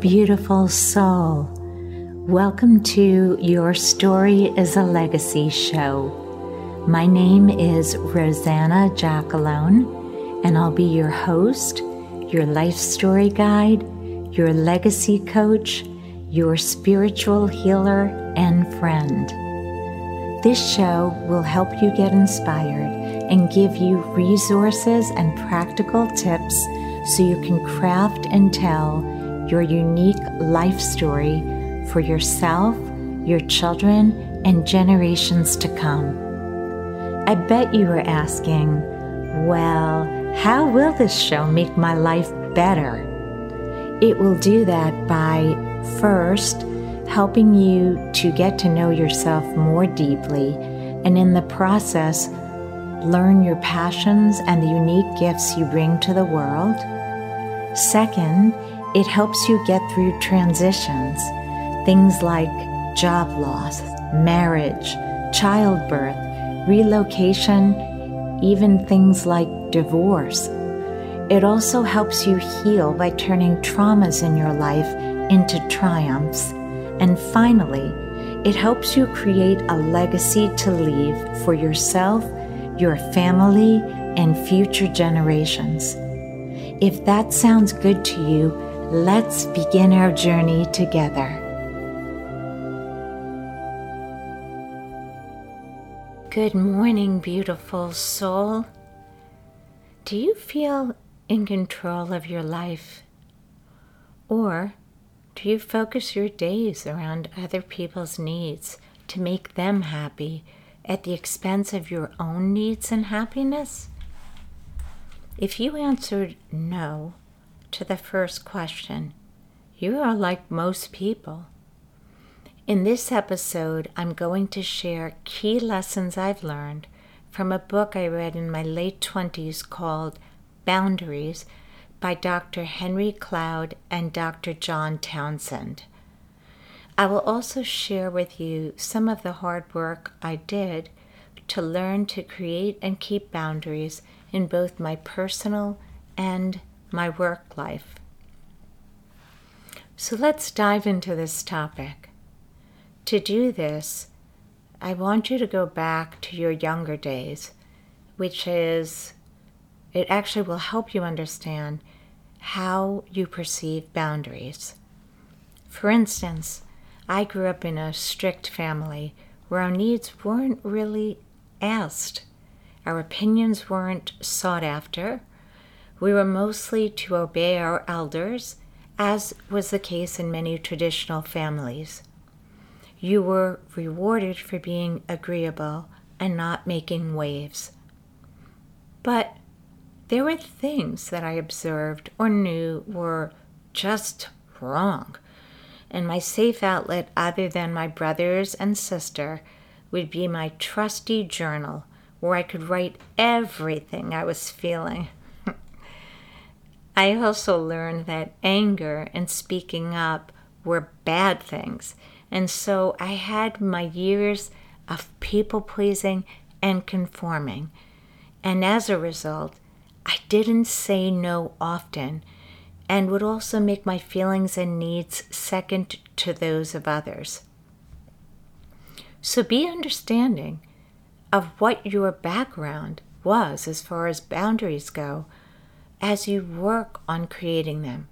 Beautiful soul. Welcome to Your Story is a Legacy show. My name is Rosanna Jackalone, and I'll be your host, your life story guide, your legacy coach, your spiritual healer, and friend. This show will help you get inspired and give you resources and practical tips so you can craft and tell your unique life story for yourself, your children, and generations to come. I bet you are asking, well, how will this show make my life better? It will do that by first helping you to get to know yourself more deeply, and in the process, learn your passions and the unique gifts you bring to the world. Second, it helps you get through transitions, things like job loss, marriage, childbirth, relocation, even things like divorce. It also helps you heal by turning traumas in your life into triumphs. And finally, it helps you create a legacy to leave for yourself, your family, and future generations. If that sounds good to you, Let's begin our journey together. Good morning, beautiful soul. Do you feel in control of your life? Or do you focus your days around other people's needs to make them happy at the expense of your own needs and happiness? If you answered no, to the first question. You are like most people. In this episode, I'm going to share key lessons I've learned from a book I read in my late 20s called Boundaries by Dr. Henry Cloud and Dr. John Townsend. I will also share with you some of the hard work I did to learn to create and keep boundaries in both my personal and my work life. So let's dive into this topic. To do this, I want you to go back to your younger days, which is, it actually will help you understand how you perceive boundaries. For instance, I grew up in a strict family where our needs weren't really asked, our opinions weren't sought after, we were mostly to obey our elders, as was the case in many traditional families. You were rewarded for being agreeable and not making waves. But there were things that I observed or knew were just wrong. And my safe outlet, other than my brothers and sister, would be my trusty journal where I could write everything I was feeling. I also learned that anger and speaking up were bad things. And so I had my years of people pleasing and conforming. And as a result, I didn't say no often and would also make my feelings and needs second to those of others. So be understanding of what your background was as far as boundaries go as you work on creating them.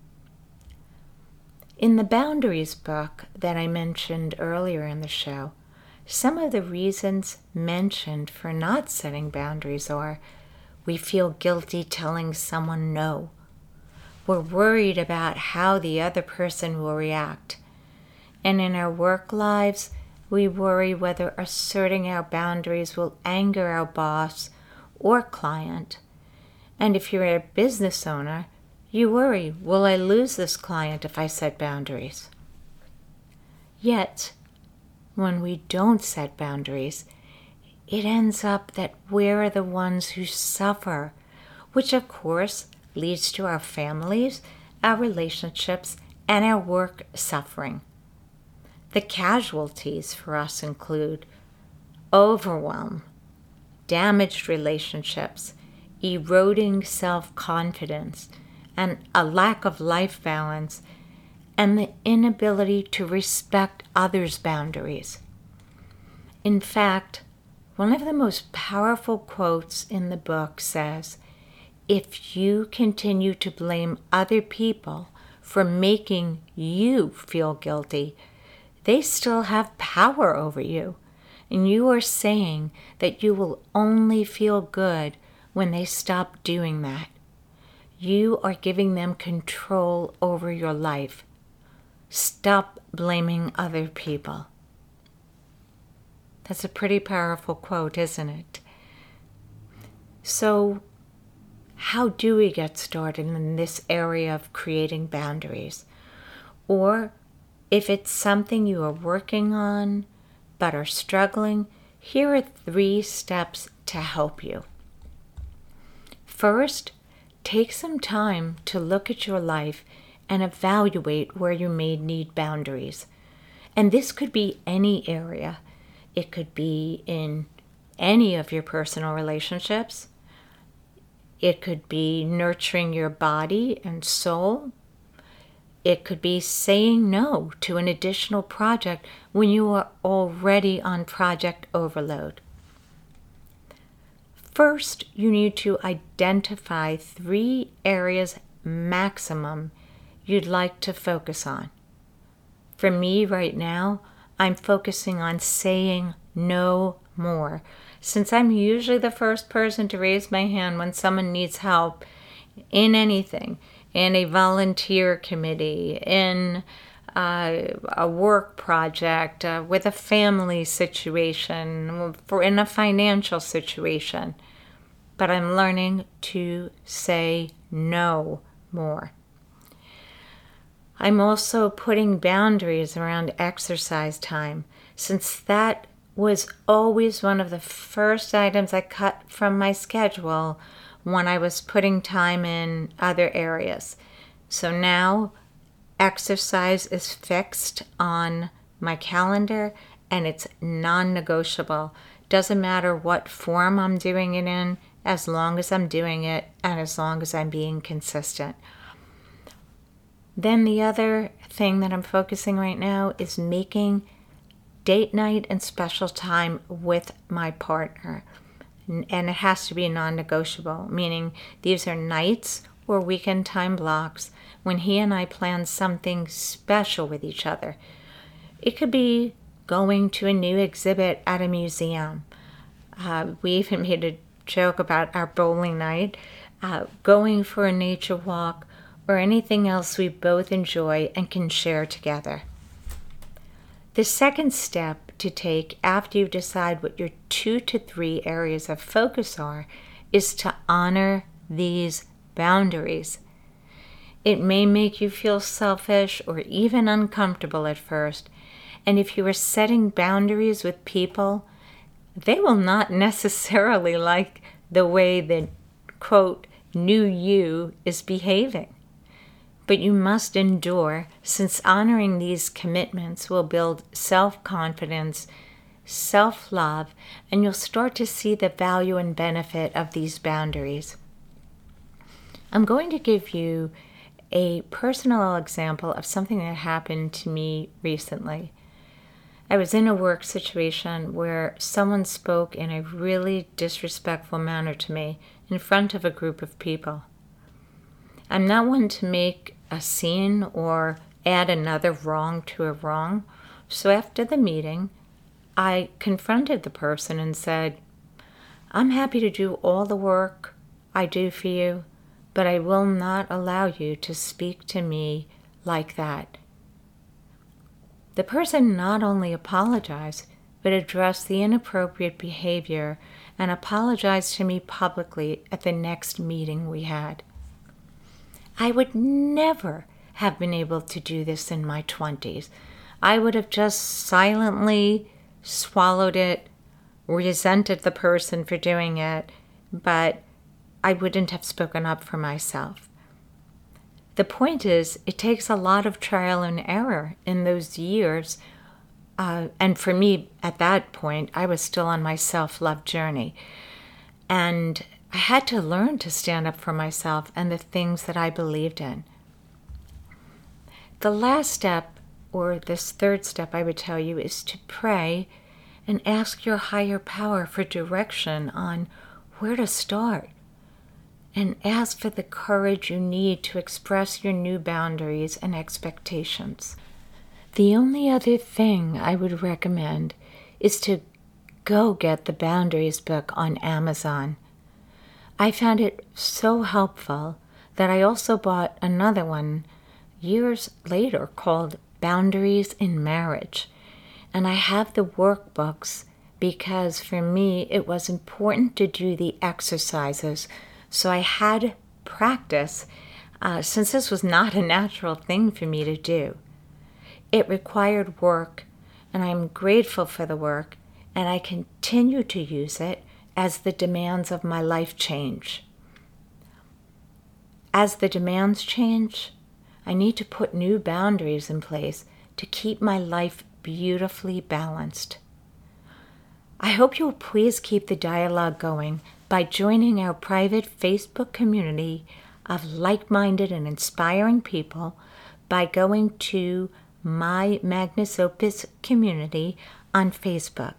In the Boundaries book that I mentioned earlier in the show, some of the reasons mentioned for not setting boundaries are we feel guilty telling someone no. We're worried about how the other person will react. And in our work lives, we worry whether asserting our boundaries will anger our boss or client and if you're a business owner, you worry will I lose this client if I set boundaries? Yet, when we don't set boundaries, it ends up that we're the ones who suffer, which of course leads to our families, our relationships, and our work suffering. The casualties for us include overwhelm, damaged relationships, eroding self confidence, and a lack of life balance, and the inability to respect others' boundaries. In fact, one of the most powerful quotes in the book says If you continue to blame other people for making you feel guilty, they still have power over you. And you are saying that you will only feel good when they stop doing that. You are giving them control over your life. Stop blaming other people. That's a pretty powerful quote, isn't it? So, how do we get started in this area of creating boundaries? Or if it's something you are working on but are struggling, here are three steps to help you. First, take some time to look at your life and evaluate where you may need boundaries. And this could be any area, it could be in any of your personal relationships. It could be nurturing your body and soul. It could be saying no to an additional project when you are already on project overload. First, you need to identify three areas maximum you'd like to focus on. For me right now, I'm focusing on saying no more. Since I'm usually the first person to raise my hand when someone needs help in anything, in a volunteer committee, in uh, a work project, uh, with a family situation, for in a financial situation. But I'm learning to say no more. I'm also putting boundaries around exercise time, since that was always one of the first items I cut from my schedule when I was putting time in other areas. So now exercise is fixed on my calendar and it's non negotiable. Doesn't matter what form I'm doing it in, as long as I'm doing it and as long as I'm being consistent. Then the other thing that I'm focusing right now is making date night and special time with my partner and it has to be non negotiable, meaning these are nights or weekend time blocks when he and I plan something special with each other. It could be going to a new exhibit at a museum. Uh, we even made a joke about our bowling night, uh, going for a nature walk, or anything else we both enjoy and can share together. The second step to take after you decide what your two to three areas of focus are is to honor these boundaries. It may make you feel selfish or even uncomfortable at first, and if you are setting boundaries with people, they will not necessarily like the way that, quote, new you is behaving but you must endure, since honoring these commitments will build self confidence, self love, and you'll start to see the value and benefit of these boundaries. I'm going to give you a personal example of something that happened to me recently. I was in a work situation where someone spoke in a really disrespectful manner to me in front of a group of people. I'm not one to make a scene or add another wrong to a wrong. So after the meeting, I confronted the person and said, I'm happy to do all the work I do for you, but I will not allow you to speak to me like that. The person not only apologized, but addressed the inappropriate behavior and apologized to me publicly at the next meeting we had. I would never have been able to do this in my 20s. I would have just silently swallowed it, resented the person for doing it, but I wouldn't have spoken up for myself. The point is, it takes a lot of trial and error in those years. Uh, and for me, at that point, I was still on my self love journey. And I had to learn to stand up for myself and the things that I believed in. The last step, or this third step, I would tell you, is to pray and ask your higher power for direction on where to start. And ask for the courage you need to express your new boundaries and expectations. The only other thing I would recommend is to go get the Boundaries book on Amazon. I found it so helpful that I also bought another one years later called Boundaries in Marriage. And I have the workbooks because for me it was important to do the exercises. So I had practice uh, since this was not a natural thing for me to do. It required work, and I'm grateful for the work, and I continue to use it as the demands of my life change. As the demands change, I need to put new boundaries in place to keep my life beautifully balanced. I hope you'll please keep the dialogue going by joining our private Facebook community of like minded and inspiring people by going to my Magnus Opus community on Facebook.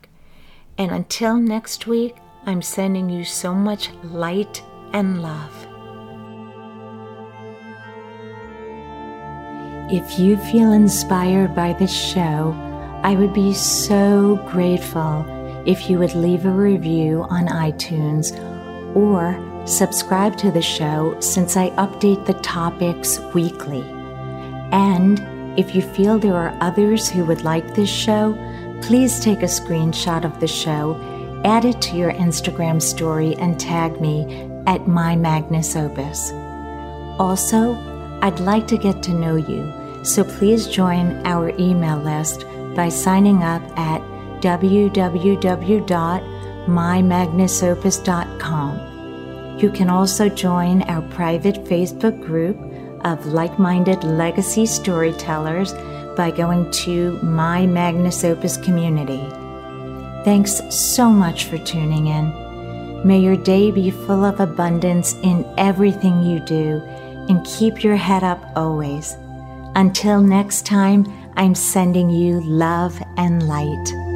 And until next week, I'm sending you so much light and love. If you feel inspired by this show, I would be so grateful if you would leave a review on iTunes or subscribe to the show since I update the topics weekly. And if you feel there are others who would like this show, please take a screenshot of the show, add it to your Instagram story, and tag me at my Magnus Opus. Also, I'd like to get to know you, so please join our email list by signing up at www.mymagnusopus.com. You can also join our private Facebook group of like minded legacy storytellers by going to My Magnus Opus community. Thanks so much for tuning in. May your day be full of abundance in everything you do and keep your head up always. Until next time, I'm sending you love and light.